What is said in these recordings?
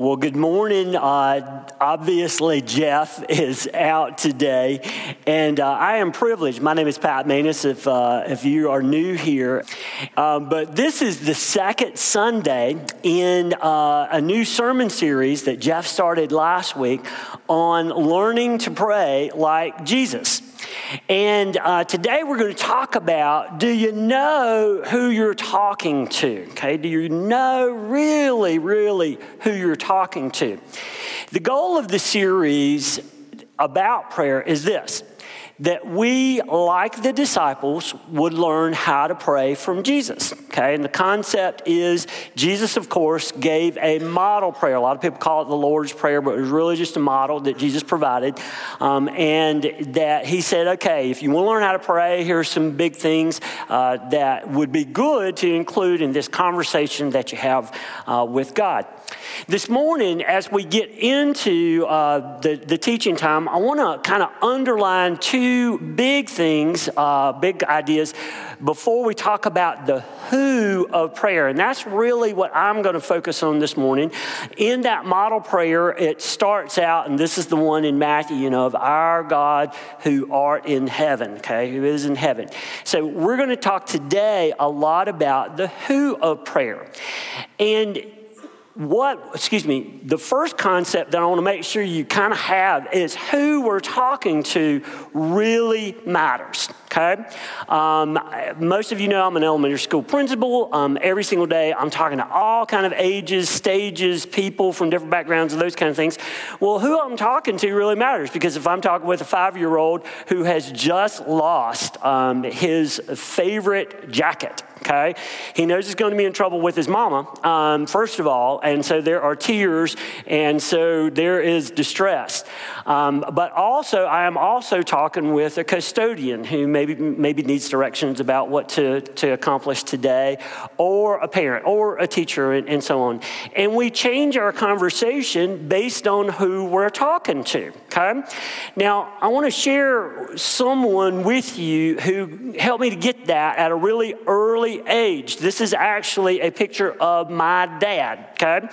Well, good morning. Uh, obviously, Jeff is out today, and uh, I am privileged. My name is Pat Manus, if, uh, if you are new here. Um, but this is the second Sunday in uh, a new sermon series that Jeff started last week on learning to pray like Jesus. And uh, today we're going to talk about do you know who you're talking to? Okay, do you know really, really who you're talking to? The goal of the series about prayer is this that we, like the disciples, would learn how to pray from Jesus. Okay, and the concept is Jesus, of course, gave a model prayer. A lot of people call it the Lord's Prayer, but it was really just a model that Jesus provided. Um, and that he said, okay, if you want to learn how to pray, here are some big things uh, that would be good to include in this conversation that you have uh, with God. This morning, as we get into uh, the, the teaching time, I want to kind of underline two big things, uh, big ideas, before we talk about the who of prayer. And that's really what I'm going to focus on this morning. In that model prayer, it starts out, and this is the one in Matthew, you know, of our God who art in heaven, okay, who is in heaven. So we're going to talk today a lot about the who of prayer. And what, excuse me, the first concept that I want to make sure you kind of have is who we're talking to really matters, okay? Um, most of you know I'm an elementary school principal. Um, every single day I'm talking to all kind of ages, stages, people from different backgrounds and those kind of things. Well, who I'm talking to really matters because if I'm talking with a five-year-old who has just lost um, his favorite jacket, okay? He knows he's going to be in trouble with his mama, um, first of all, and so there are tears, and so there is distress. Um, but also, I am also talking with a custodian who maybe, maybe needs directions about what to, to accomplish today, or a parent, or a teacher, and, and so on. And we change our conversation based on who we're talking to, okay? Now, I want to share someone with you who helped me to get that at a really early age. This is actually a picture of my dad, okay?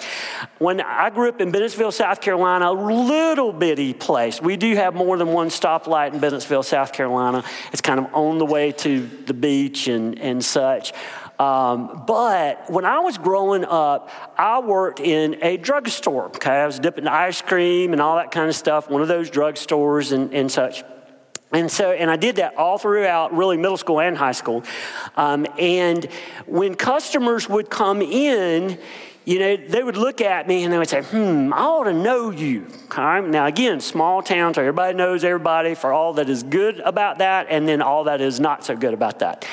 When I grew up in Bennettsville, South Carolina, a little bitty place. We do have more than one stoplight in Bennettsville, South Carolina. It's kind of on the way to the beach and, and such. Um, but when I was growing up, I worked in a drugstore. Okay, I was dipping ice cream and all that kind of stuff, one of those drugstores and, and such. And so, and I did that all throughout really middle school and high school. Um, and when customers would come in, you know, they would look at me and they would say, hmm, I ought to know you. Now, again, small towns, so everybody knows everybody for all that is good about that and then all that is not so good about that.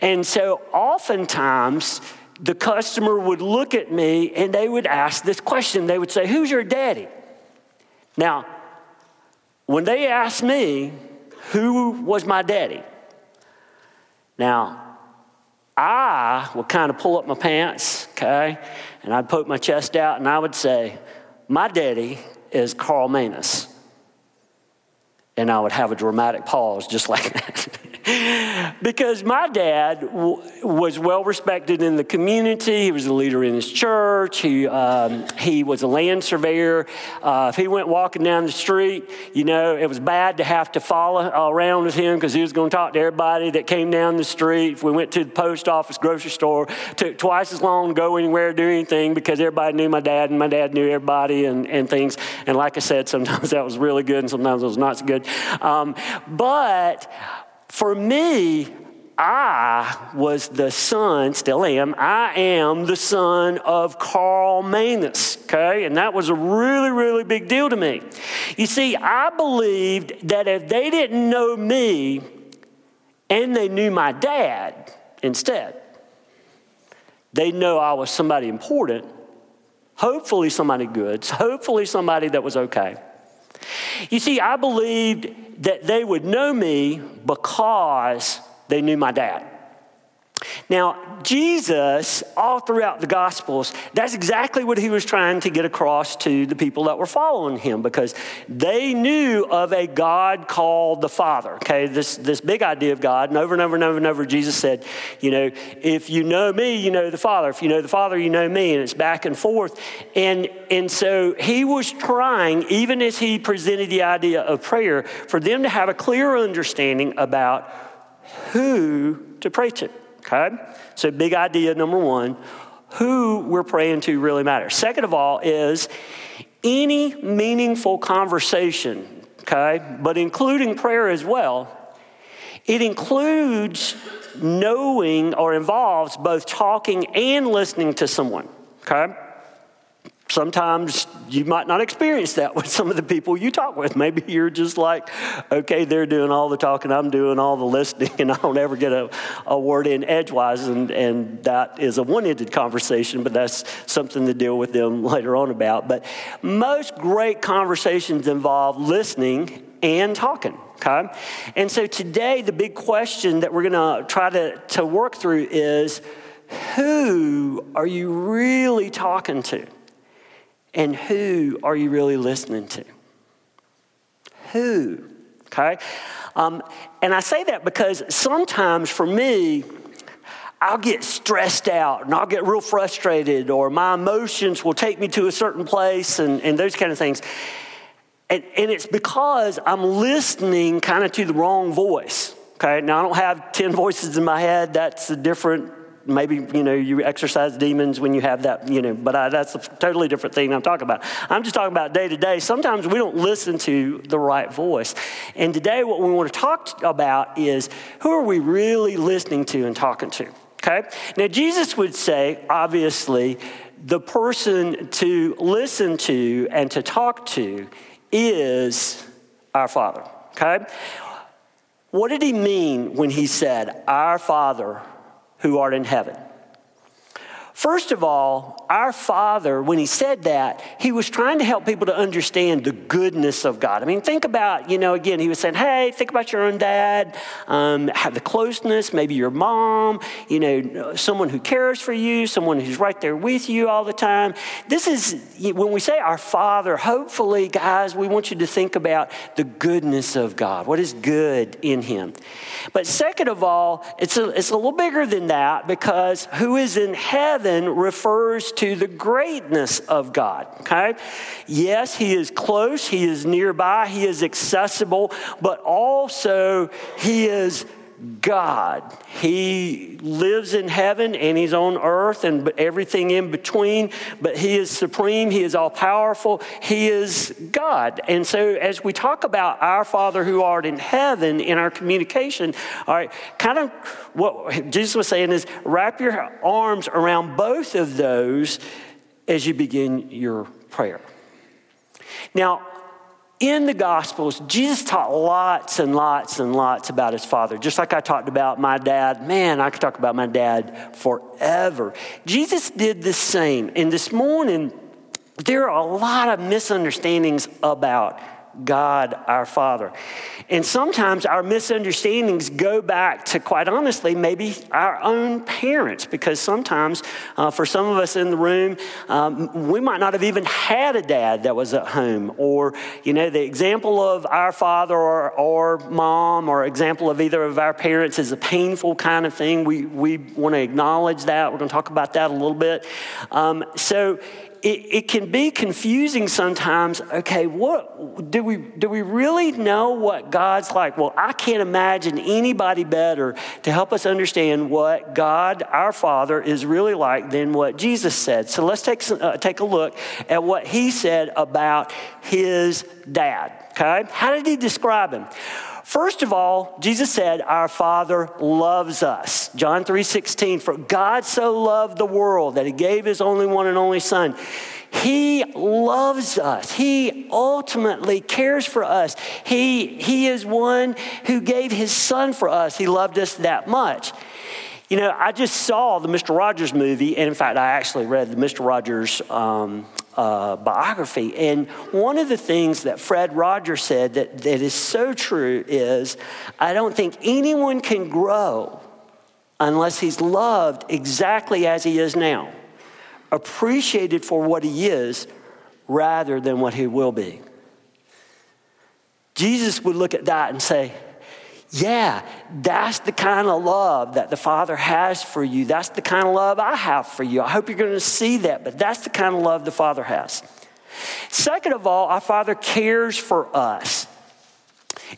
And so, oftentimes, the customer would look at me and they would ask this question. They would say, Who's your daddy? Now, when they asked me, who was my daddy? Now, I would kind of pull up my pants, okay, and I'd poke my chest out and I would say, My daddy is Carl Manus. And I would have a dramatic pause just like that. because my dad w- was well respected in the community. He was a leader in his church. He, um, he was a land surveyor. Uh, if he went walking down the street, you know, it was bad to have to follow around with him because he was going to talk to everybody that came down the street. If we went to the post office, grocery store, took twice as long to go anywhere, do anything because everybody knew my dad and my dad knew everybody and, and things. And like I said, sometimes that was really good and sometimes it was not so good. Um, but for me, I was the son, still am, I am the son of Carl Manus, okay? And that was a really, really big deal to me. You see, I believed that if they didn't know me and they knew my dad instead, they'd know I was somebody important, hopefully somebody good, hopefully somebody that was okay. You see, I believed that they would know me because they knew my dad. Now, Jesus, all throughout the Gospels, that's exactly what he was trying to get across to the people that were following him because they knew of a God called the Father. Okay, this, this big idea of God. And over and over and over and over, Jesus said, you know, if you know me, you know the Father. If you know the Father, you know me. And it's back and forth. And, and so he was trying, even as he presented the idea of prayer, for them to have a clear understanding about who to pray to. Okay? So, big idea number one who we're praying to really matters. Second of all, is any meaningful conversation, okay, but including prayer as well, it includes knowing or involves both talking and listening to someone, okay? Sometimes you might not experience that with some of the people you talk with. Maybe you're just like, okay, they're doing all the talking, I'm doing all the listening, and I don't ever get a, a word in edgewise, and, and that is a one ended conversation, but that's something to deal with them later on about. But most great conversations involve listening and talking. Okay? And so today, the big question that we're going to try to, to work through is who are you really talking to? And who are you really listening to? Who? Okay? Um, and I say that because sometimes for me, I'll get stressed out and I'll get real frustrated, or my emotions will take me to a certain place and, and those kind of things. And, and it's because I'm listening kind of to the wrong voice. Okay, now I don't have 10 voices in my head, that's a different maybe you know you exercise demons when you have that you know but I, that's a totally different thing i'm talking about. I'm just talking about day to day. Sometimes we don't listen to the right voice. And today what we want to talk about is who are we really listening to and talking to okay? Now jesus would say obviously the person to listen to and to talk to is our father okay? What did he mean when he said our father who art in heaven. First of all, our Father, when he said that, he was trying to help people to understand the goodness of God. I mean, think about, you know, again, he was saying, hey, think about your own dad, um, have the closeness, maybe your mom, you know, someone who cares for you, someone who's right there with you all the time. This is, when we say our Father, hopefully, guys, we want you to think about the goodness of God. What is good in him? But second of all, it's a, it's a little bigger than that because who is in heaven refers to the greatness of God, okay? Yes, He is close, He is nearby, He is accessible, but also He is God. He lives in heaven and he's on earth and everything in between, but he is supreme, he is all powerful, he is God. And so as we talk about our Father who art in heaven in our communication, all right, kind of what Jesus was saying is wrap your arms around both of those as you begin your prayer. Now, in the Gospels, Jesus taught lots and lots and lots about his father. Just like I talked about my dad. Man, I could talk about my dad forever. Jesus did the same. And this morning, there are a lot of misunderstandings about God our Father. And sometimes our misunderstandings go back to, quite honestly, maybe our own parents, because sometimes uh, for some of us in the room, um, we might not have even had a dad that was at home. Or, you know, the example of our father or, or mom or example of either of our parents is a painful kind of thing. We, we want to acknowledge that. We're going to talk about that a little bit. Um, so, it, it can be confusing sometimes. Okay, what do we do we really know what God's like? Well, I can't imagine anybody better to help us understand what God, our Father, is really like than what Jesus said. So let's take uh, take a look at what he said about his dad. Okay, how did he describe him? First of all, Jesus said, Our Father loves us. John 3 16, for God so loved the world that he gave his only one and only Son. He loves us. He ultimately cares for us. He, he is one who gave his son for us. He loved us that much. You know, I just saw the Mr. Rogers movie, and in fact, I actually read the Mr. Rogers um, uh, biography. And one of the things that Fred Rogers said that, that is so true is I don't think anyone can grow unless he's loved exactly as he is now, appreciated for what he is rather than what he will be. Jesus would look at that and say, yeah, that's the kind of love that the Father has for you. That's the kind of love I have for you. I hope you're going to see that, but that's the kind of love the Father has. Second of all, our Father cares for us.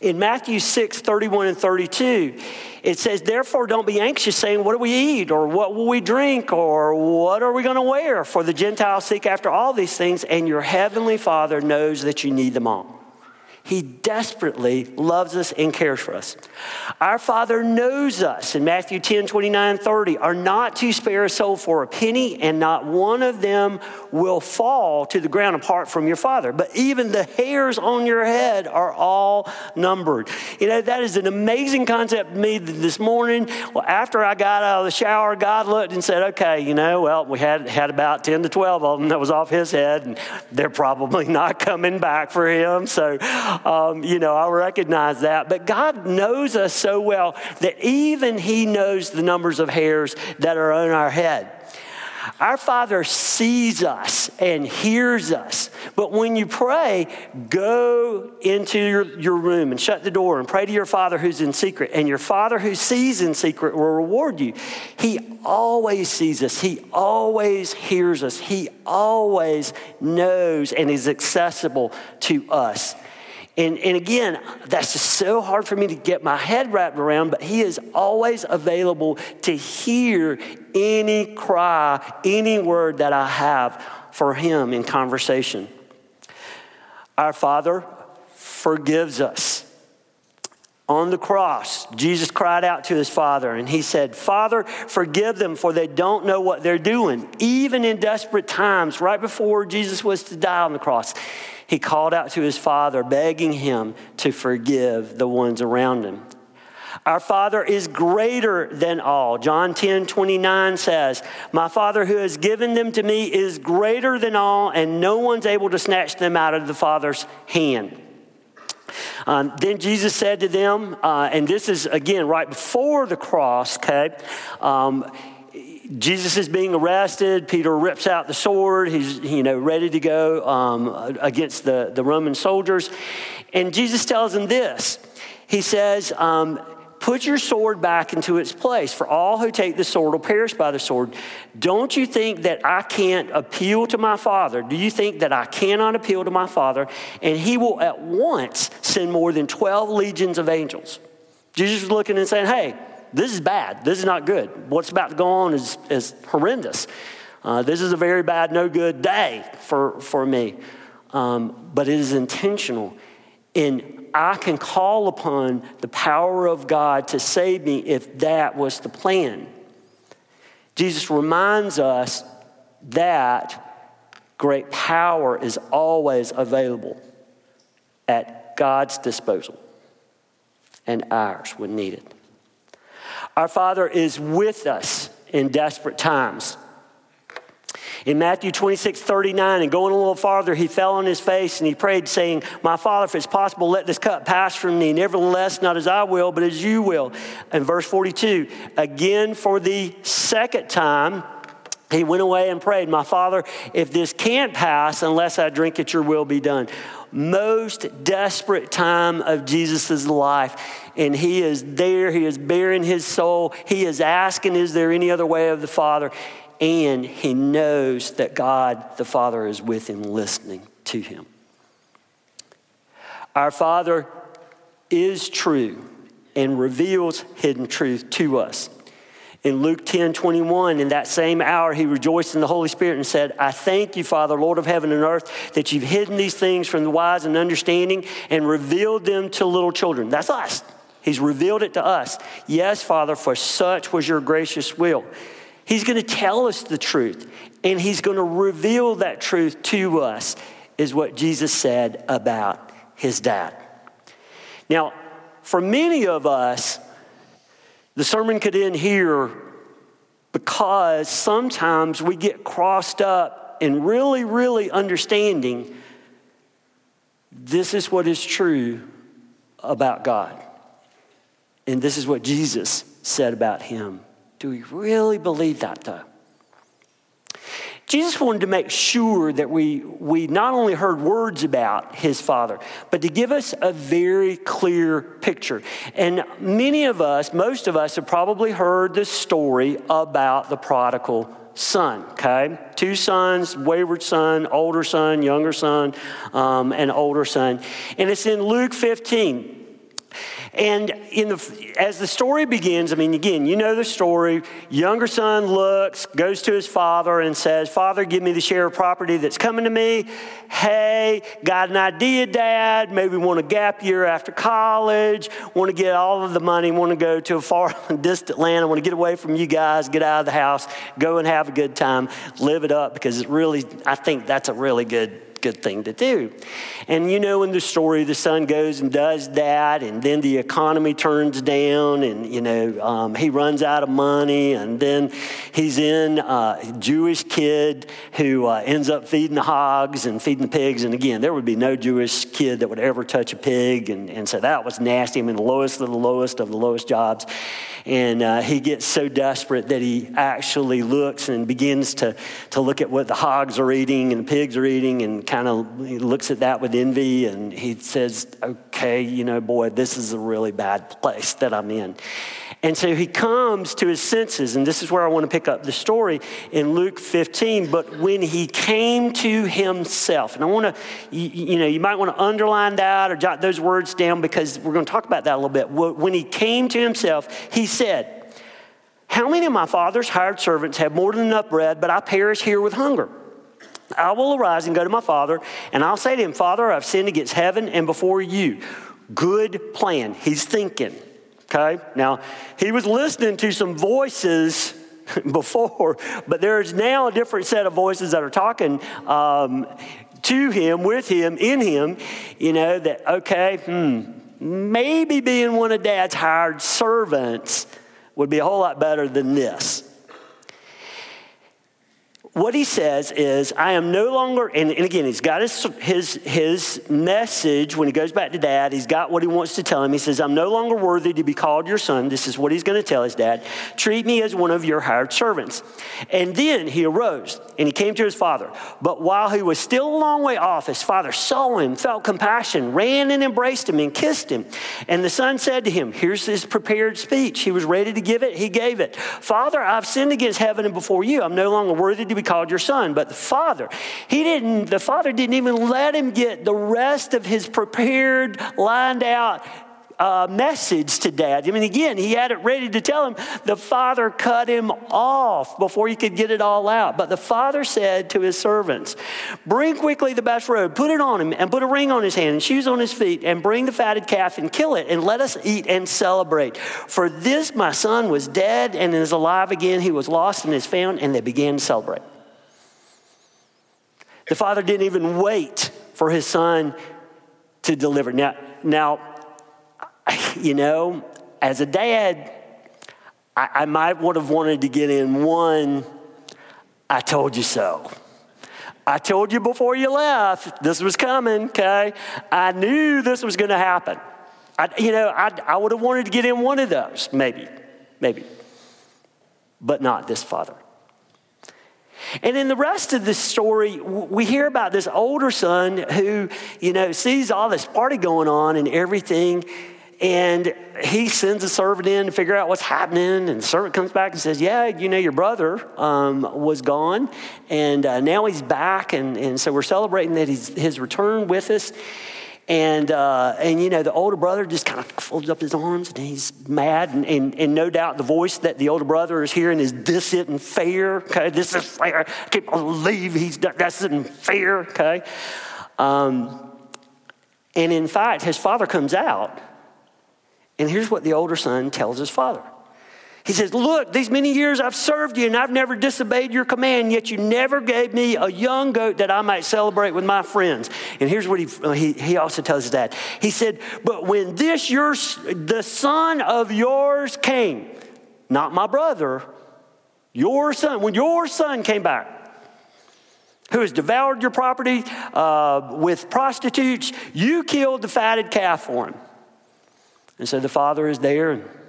In Matthew 6, 31 and 32, it says, Therefore, don't be anxious, saying, What do we eat? Or what will we drink? Or what are we going to wear? For the Gentiles seek after all these things, and your heavenly Father knows that you need them all. He desperately loves us and cares for us. Our Father knows us in Matthew 10 29 30 are not to spare a soul for a penny, and not one of them will fall to the ground apart from your Father. But even the hairs on your head are all numbered. You know, that is an amazing concept to me this morning. Well, after I got out of the shower, God looked and said, Okay, you know, well, we had, had about 10 to 12 of them that was off his head, and they're probably not coming back for him. So, um, you know, I recognize that. But God knows us so well that even He knows the numbers of hairs that are on our head. Our Father sees us and hears us. But when you pray, go into your, your room and shut the door and pray to your Father who's in secret. And your Father who sees in secret will reward you. He always sees us, He always hears us, He always knows and is accessible to us. And, and again, that's just so hard for me to get my head wrapped around, but He is always available to hear any cry, any word that I have for Him in conversation. Our Father forgives us. On the cross, Jesus cried out to his Father and he said, Father, forgive them, for they don't know what they're doing. Even in desperate times, right before Jesus was to die on the cross, he called out to his father, begging him to forgive the ones around him. Our Father is greater than all. John 10 29 says, My Father who has given them to me is greater than all, and no one's able to snatch them out of the Father's hand. Um, then Jesus said to them, uh, and this is again right before the cross, okay? Um, Jesus is being arrested. Peter rips out the sword. He's, you know, ready to go um, against the, the Roman soldiers. And Jesus tells him this. He says, um, Put your sword back into its place, for all who take the sword will perish by the sword. Don't you think that I can't appeal to my Father? Do you think that I cannot appeal to my Father and he will at once send more than 12 legions of angels? Jesus was looking and saying, Hey, this is bad. This is not good. What's about to go on is, is horrendous. Uh, this is a very bad, no good day for, for me. Um, but it is intentional. And I can call upon the power of God to save me if that was the plan. Jesus reminds us that great power is always available at God's disposal and ours when needed. Our Father is with us in desperate times. In Matthew 26, 39, and going a little farther, he fell on his face and he prayed, saying, My Father, if it's possible, let this cup pass from me. Nevertheless, not as I will, but as you will. And verse 42, again for the second time, he went away and prayed, My Father, if this can't pass unless I drink it, your will be done. Most desperate time of Jesus' life and he is there. He is baring his soul. He is asking, Is there any other way of the Father? And he knows that God, the Father, is with him, listening to him. Our Father is true and reveals hidden truth to us. In Luke 10 21, in that same hour, he rejoiced in the Holy Spirit and said, I thank you, Father, Lord of heaven and earth, that you've hidden these things from the wise and understanding and revealed them to little children. That's us. He's revealed it to us. Yes, Father, for such was your gracious will. He's going to tell us the truth, and He's going to reveal that truth to us, is what Jesus said about His dad. Now, for many of us, the sermon could end here because sometimes we get crossed up in really, really understanding this is what is true about God. And this is what Jesus said about him Do we really believe that, though? Jesus wanted to make sure that we, we not only heard words about his father, but to give us a very clear picture. And many of us, most of us, have probably heard the story about the prodigal son, okay? Two sons, wayward son, older son, younger son, um, and older son. And it's in Luke 15. And in the, as the story begins, I mean, again, you know the story. Younger son looks, goes to his father, and says, Father, give me the share of property that's coming to me. Hey, got an idea, Dad. Maybe want a gap year after college. Want to get all of the money. Want to go to a far distant land. I want to get away from you guys, get out of the house, go and have a good time, live it up because it really, I think that's a really good good thing to do. And you know, in the story, the son goes and does that, and then the economy turns down, and you know, um, he runs out of money, and then he's in uh, a Jewish kid who uh, ends up feeding the hogs and feeding the pigs. And again, there would be no Jewish kid that would ever touch a pig, and, and so that was nasty. I mean, the lowest of the lowest of the lowest jobs. And uh, he gets so desperate that he actually looks and begins to, to look at what the hogs are eating and the pigs are eating and kind of looks at that with envy. And he says, Okay, you know, boy, this is a really bad place that I'm in. And so he comes to his senses, and this is where I want to pick up the story in Luke 15. But when he came to himself, and I want to, you, you, know, you might want to underline that or jot those words down because we're going to talk about that a little bit. When he came to himself, he said, How many of my father's hired servants have more than enough bread, but I perish here with hunger? I will arise and go to my father, and I'll say to him, Father, I've sinned against heaven and before you. Good plan. He's thinking. Okay? Now, he was listening to some voices before, but there's now a different set of voices that are talking um, to him, with him, in him, you know, that, okay, hmm, maybe being one of dad's hired servants would be a whole lot better than this what he says is, I am no longer, and, and, again, he's got his, his, his message when he goes back to dad. He's got what he wants to tell him. He says, I'm no longer worthy to be called your son. This is what he's going to tell his dad. Treat me as one of your hired servants. And then he arose and he came to his father. But while he was still a long way off, his father saw him, felt compassion, ran and embraced him and kissed him. And the son said to him, Here's his prepared speech. He was ready to give it, he gave it. Father, I've sinned against heaven and before you. I'm no longer worthy to be called your son, but the father, he didn't, the father didn't even let him get the rest of his prepared, lined out uh, message to dad. I mean, again, he had it ready to tell him. The father cut him off before he could get it all out. But the father said to his servants, Bring quickly the best robe, put it on him, and put a ring on his hand and shoes on his feet, and bring the fatted calf and kill it, and let us eat and celebrate. For this my son was dead and is alive again. He was lost and is found, and they began to celebrate. The father didn't even wait for his son to deliver. Now, now you know, as a dad, I, I might would have wanted to get in one, I told you so. I told you before you left this was coming, okay? I knew this was going to happen. I, you know, I, I would have wanted to get in one of those, maybe, maybe, but not this father. And in the rest of the story, we hear about this older son who, you know, sees all this party going on and everything. And he sends a servant in to figure out what's happening. And the servant comes back and says, Yeah, you know, your brother um, was gone. And uh, now he's back. And, and so we're celebrating that he's his return with us. And, uh, and you know, the older brother just kind of folds up his arms and he's mad. And, and, and no doubt the voice that the older brother is hearing is, This isn't fair. Okay, this is fair. I can't believe he's done This isn't fair. Okay. Um, and in fact, his father comes out. And here's what the older son tells his father he says, Look, these many years I've served you and I've never disobeyed your command, yet you never gave me a young goat that I might celebrate with my friends. And here's what he, he, he also tells his dad. He said, But when this, your, the son of yours came, not my brother, your son, when your son came back, who has devoured your property uh, with prostitutes, you killed the fatted calf for him. And so the father is there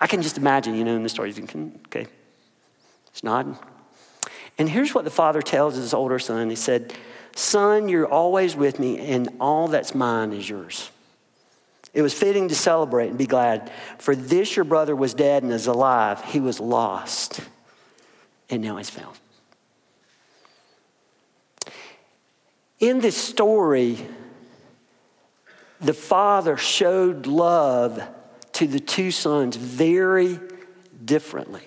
I can just imagine, you know, in the story, you can, hmm, okay, it's nodding. And here's what the father tells his older son. He said, Son, you're always with me, and all that's mine is yours. It was fitting to celebrate and be glad, for this your brother was dead and is alive. He was lost, and now he's found. In this story, the father showed love to the two sons very differently.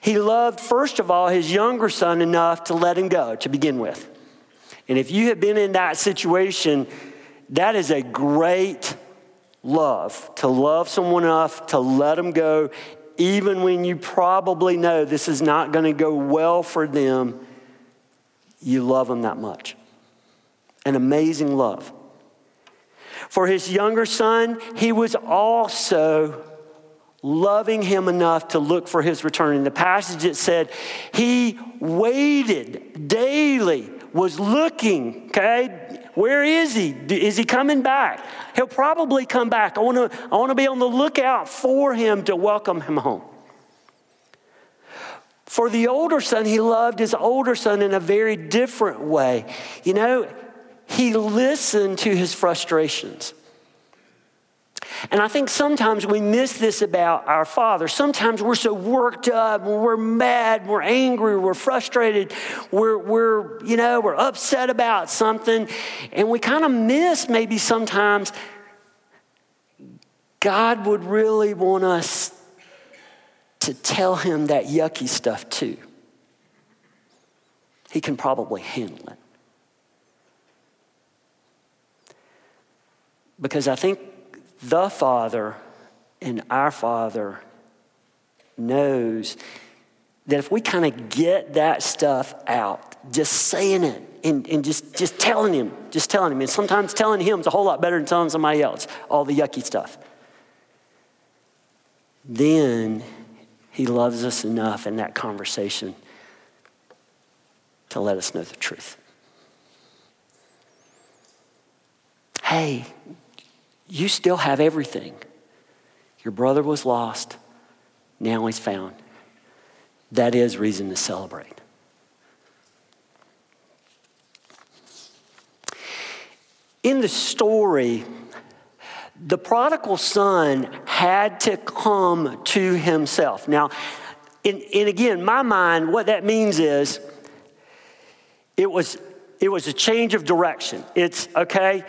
He loved, first of all, his younger son enough to let him go to begin with. And if you have been in that situation, that is a great love to love someone enough to let them go, even when you probably know this is not going to go well for them. You love them that much. An amazing love. For his younger son, he was also loving him enough to look for his return. In the passage, it said he waited daily was looking, okay? Where is he? Is he coming back? He'll probably come back. I want to I want to be on the lookout for him to welcome him home. For the older son, he loved his older son in a very different way. You know, he listened to his frustrations. And I think sometimes we miss this about our Father. Sometimes we're so worked up, we're mad, we're angry, we're frustrated, we're, we're you know, we're upset about something, and we kind of miss maybe sometimes God would really want us to tell him that yucky stuff too. He can probably handle it. Because I think the Father and our Father knows that if we kind of get that stuff out, just saying it and, and just, just telling him, just telling him, and sometimes telling him is a whole lot better than telling somebody else all the yucky stuff. Then he loves us enough in that conversation to let us know the truth. Hey, you still have everything. Your brother was lost, now he's found. That is reason to celebrate. In the story, the prodigal son had to come to himself. Now, and, again, my mind, what that means is it was it was a change of direction. It's okay,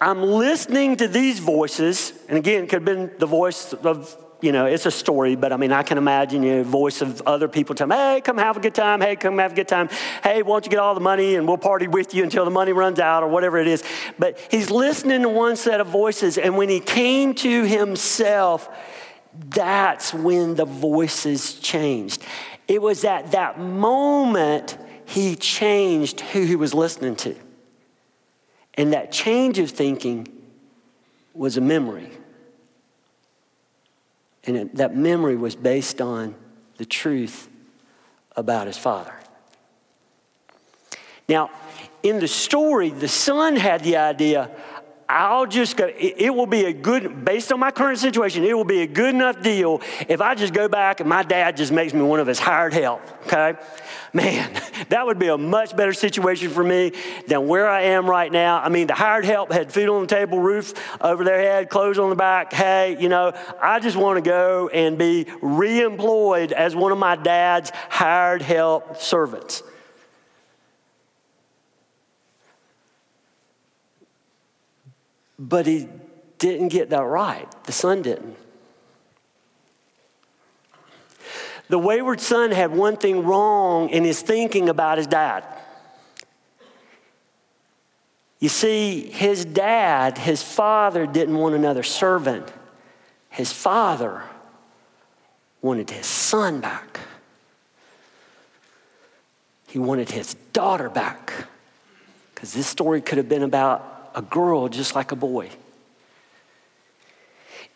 I'm listening to these voices, and again, could have been the voice of, you know, it's a story, but I mean, I can imagine you know, voice of other people telling, hey, come have a good time. Hey, come have a good time. Hey, why don't you get all the money and we'll party with you until the money runs out or whatever it is. But he's listening to one set of voices, and when he came to himself, that's when the voices changed. It was at that moment he changed who he was listening to. And that change of thinking was a memory. And it, that memory was based on the truth about his father. Now, in the story, the son had the idea I'll just go, it, will be a good, based on my current situation, it will be a good enough deal if I just go back and my dad just makes me one of his hired help, okay? Man, that would be a much better situation for me than where I am right now. I mean, the hired help had food on the table, roof over their head, clothes on the back. Hey, you know, I just want to go and be re employed as one of my dad's hired help servants. But he didn't get that right. The son didn't. The wayward son had one thing wrong in his thinking about his dad. You see, his dad, his father, didn't want another servant. His father wanted his son back. He wanted his daughter back. Because this story could have been about a girl just like a boy.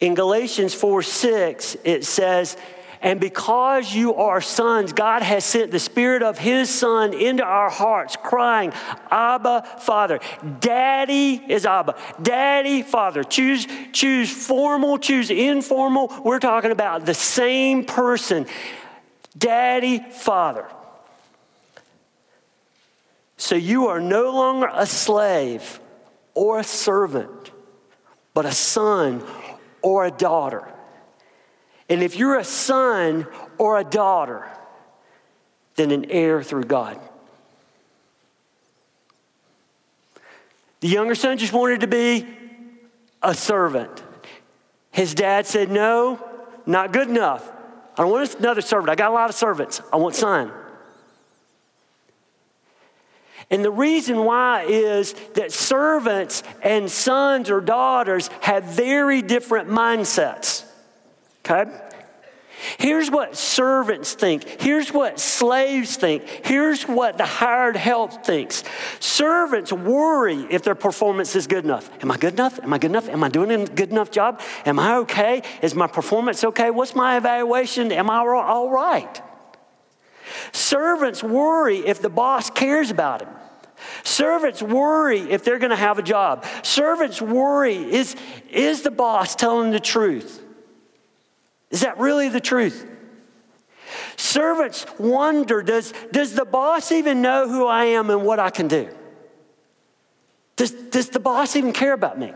In Galatians 4 6, it says, And because you are sons, God has sent the Spirit of His Son into our hearts, crying, Abba, Father. Daddy is Abba. Daddy, Father. Choose, choose formal, choose informal. We're talking about the same person. Daddy, Father. So you are no longer a slave or a servant, but a son or a daughter. And if you're a son or a daughter, then an heir through God. The younger son just wanted to be a servant. His dad said, No, not good enough. I don't want another servant. I got a lot of servants. I want son. And the reason why is that servants and sons or daughters have very different mindsets. Okay? Here's what servants think. Here's what slaves think. Here's what the hired help thinks. Servants worry if their performance is good enough. Am I good enough? Am I good enough? Am I doing a good enough job? Am I okay? Is my performance okay? What's my evaluation? Am I all right? Servants worry if the boss cares about him. Servants worry if they're going to have a job. Servants worry is, is the boss telling the truth? Is that really the truth? Servants wonder does, does the boss even know who I am and what I can do? Does, does the boss even care about me?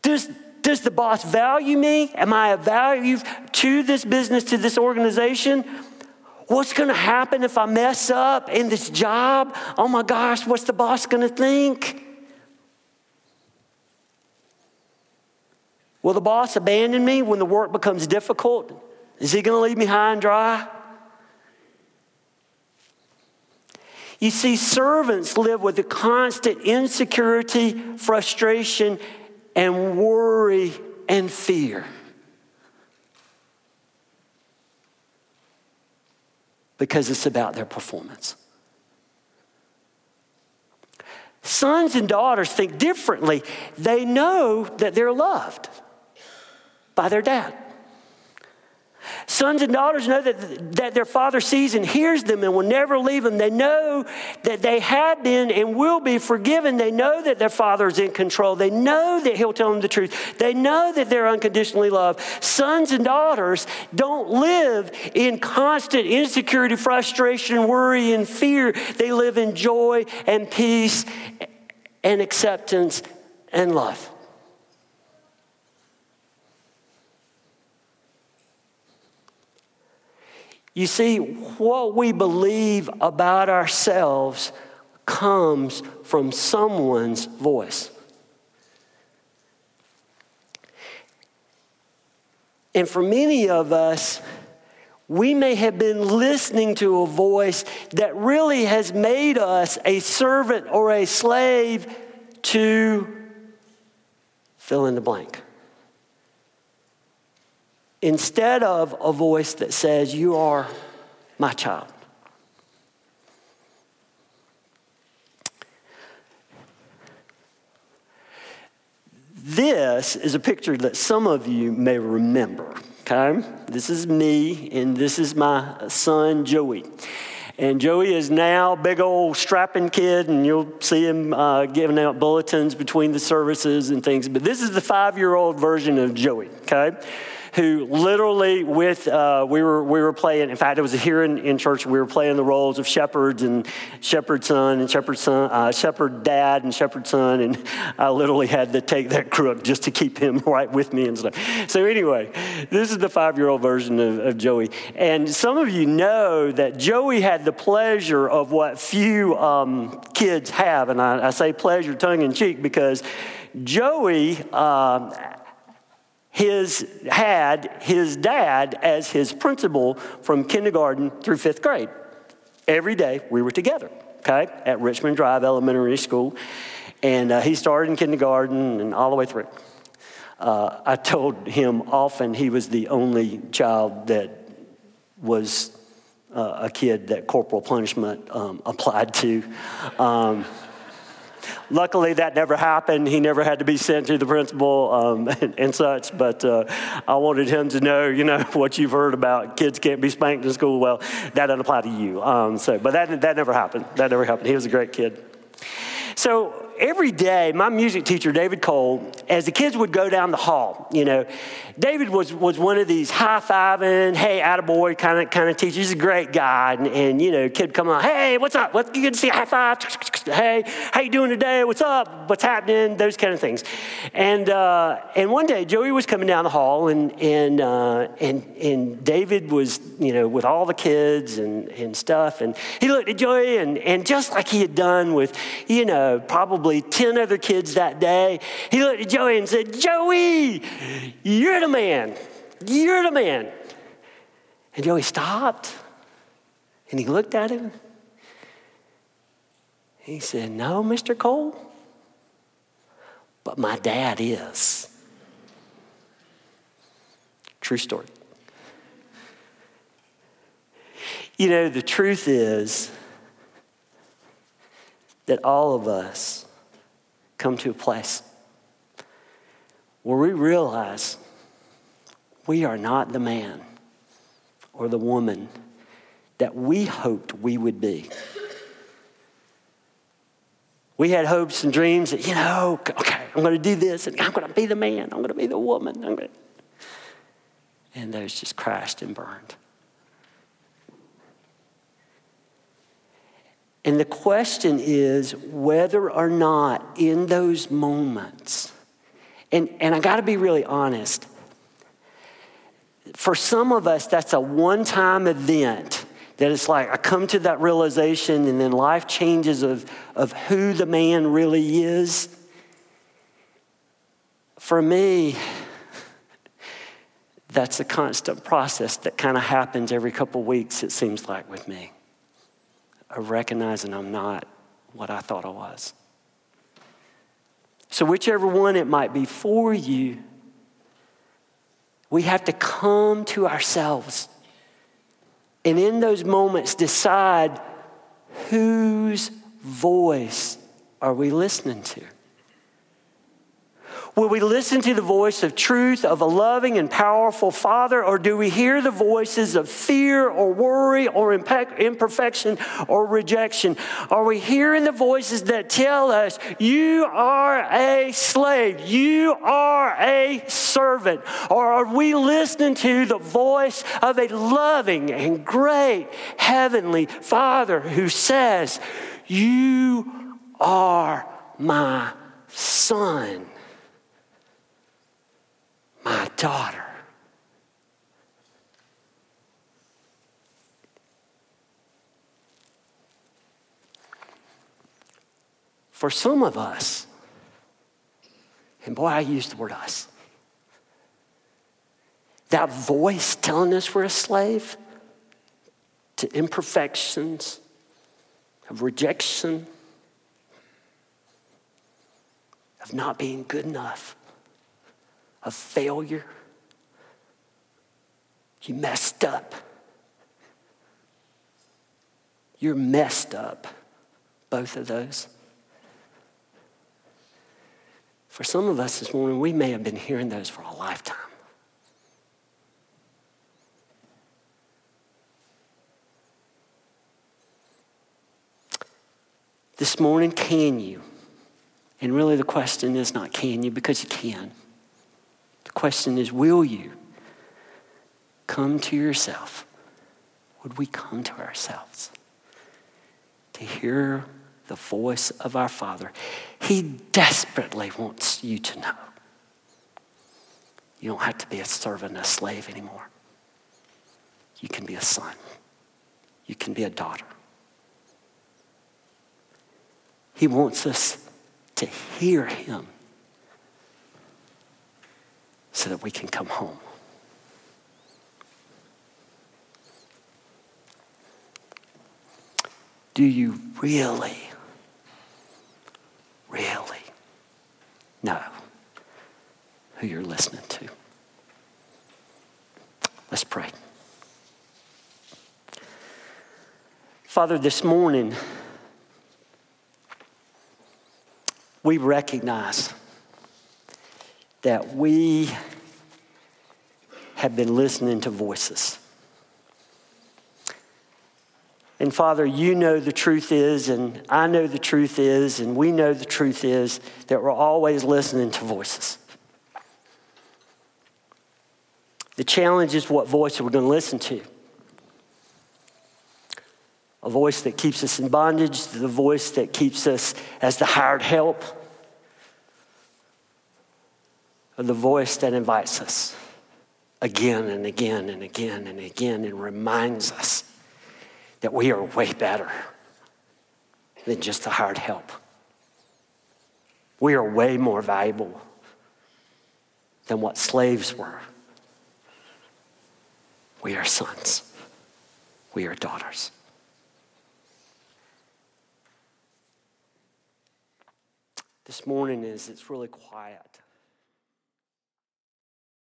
Does, does the boss value me? Am I a value to this business, to this organization? What's going to happen if I mess up in this job? Oh my gosh, what's the boss going to think? Will the boss abandon me when the work becomes difficult? Is he going to leave me high and dry? You see, servants live with the constant insecurity, frustration, and worry and fear. Because it's about their performance. Sons and daughters think differently. They know that they're loved by their dad. Sons and daughters know that, that their father sees and hears them and will never leave them. They know that they have been and will be forgiven. They know that their father is in control. They know that he'll tell them the truth. They know that they're unconditionally loved. Sons and daughters don't live in constant insecurity, frustration, worry, and fear. They live in joy and peace and acceptance and love. You see, what we believe about ourselves comes from someone's voice. And for many of us, we may have been listening to a voice that really has made us a servant or a slave to fill in the blank instead of a voice that says, You are my child. This is a picture that some of you may remember. Okay? This is me, and this is my son, Joey. And Joey is now a big old strapping kid, and you'll see him uh, giving out bulletins between the services and things. But this is the five year old version of Joey, okay? Who literally with uh, we were we were playing. In fact, it was here in, in church. We were playing the roles of shepherds and shepherd son and shepherd son, uh, shepherd dad and shepherd son, and I literally had to take that crook just to keep him right with me and stuff. So anyway, this is the five year old version of, of Joey, and some of you know that Joey had the pleasure of what few um, kids have, and I, I, say pleasure tongue in cheek because Joey. Uh, his had his dad as his principal from kindergarten through fifth grade. Every day we were together, okay, at Richmond Drive Elementary School. And uh, he started in kindergarten and all the way through. Uh, I told him often he was the only child that was uh, a kid that corporal punishment um, applied to. Um, Luckily, that never happened. He never had to be sent to the principal um, and, and, such. But uh, I wanted him to know, you know, what you've heard about kids can't be spanked in school. Well, that doesn't apply to you. Um, so, but that that never happened. That never happened. He was a great kid. So every day, my music teacher, David Cole, as the kids would go down the hall, you know, David was, was one of these high fiving, hey, attaboy kind of kind of teachers. He's a great guy. And, and, you know, kid come on, hey, what's up? What, good to see you. High five. Hey, how you doing today? What's up? What's happening? Those kind of things. And, uh, and one day, Joey was coming down the hall, and, and, uh, and, and David was, you know, with all the kids and, and stuff. And he looked at Joey, and, and just like he had done with, you know, probably 10 other kids that day, he looked at Joey and said, Joey, you're the man. You're the man. And Joey stopped and he looked at him. He said, No, Mr. Cole, but my dad is. True story. You know, the truth is that all of us come to a place where we realize we are not the man or the woman that we hoped we would be. We had hopes and dreams that, you know, okay, I'm going to do this and I'm going to be the man, I'm going to be the woman. And those just crashed and burned. And the question is whether or not in those moments, and, and I got to be really honest, for some of us, that's a one time event that it's like I come to that realization and then life changes of, of who the man really is. For me, that's a constant process that kind of happens every couple weeks, it seems like, with me, of recognizing I'm not what I thought I was. So, whichever one it might be for you, we have to come to ourselves and in those moments decide whose voice are we listening to? Will we listen to the voice of truth of a loving and powerful Father, or do we hear the voices of fear or worry or imperfection or rejection? Are we hearing the voices that tell us, you are a slave, you are a servant? Or are we listening to the voice of a loving and great heavenly Father who says, You are my son? My daughter. For some of us, and boy, I use the word us, that voice telling us we're a slave to imperfections, of rejection, of not being good enough of failure. You messed up. You're messed up, both of those. For some of us this morning, we may have been hearing those for a lifetime. This morning, can you? And really, the question is not can you, because you can. The question is will you come to yourself? Would we come to ourselves to hear the voice of our Father? He desperately wants you to know. You don't have to be a servant, a slave anymore. You can be a son. You can be a daughter. He wants us to hear him so that we can come home. Do you really, really know who you're listening to? Let's pray. Father, this morning, we recognize that we have been listening to voices. And Father, you know the truth is, and I know the truth is, and we know the truth is that we're always listening to voices. The challenge is what voice we're going to listen to. A voice that keeps us in bondage, the voice that keeps us as the hired help, or the voice that invites us again and again and again and again and reminds us that we are way better than just a hard help. We are way more valuable than what slaves were. We are sons. We are daughters. This morning is it's really quiet.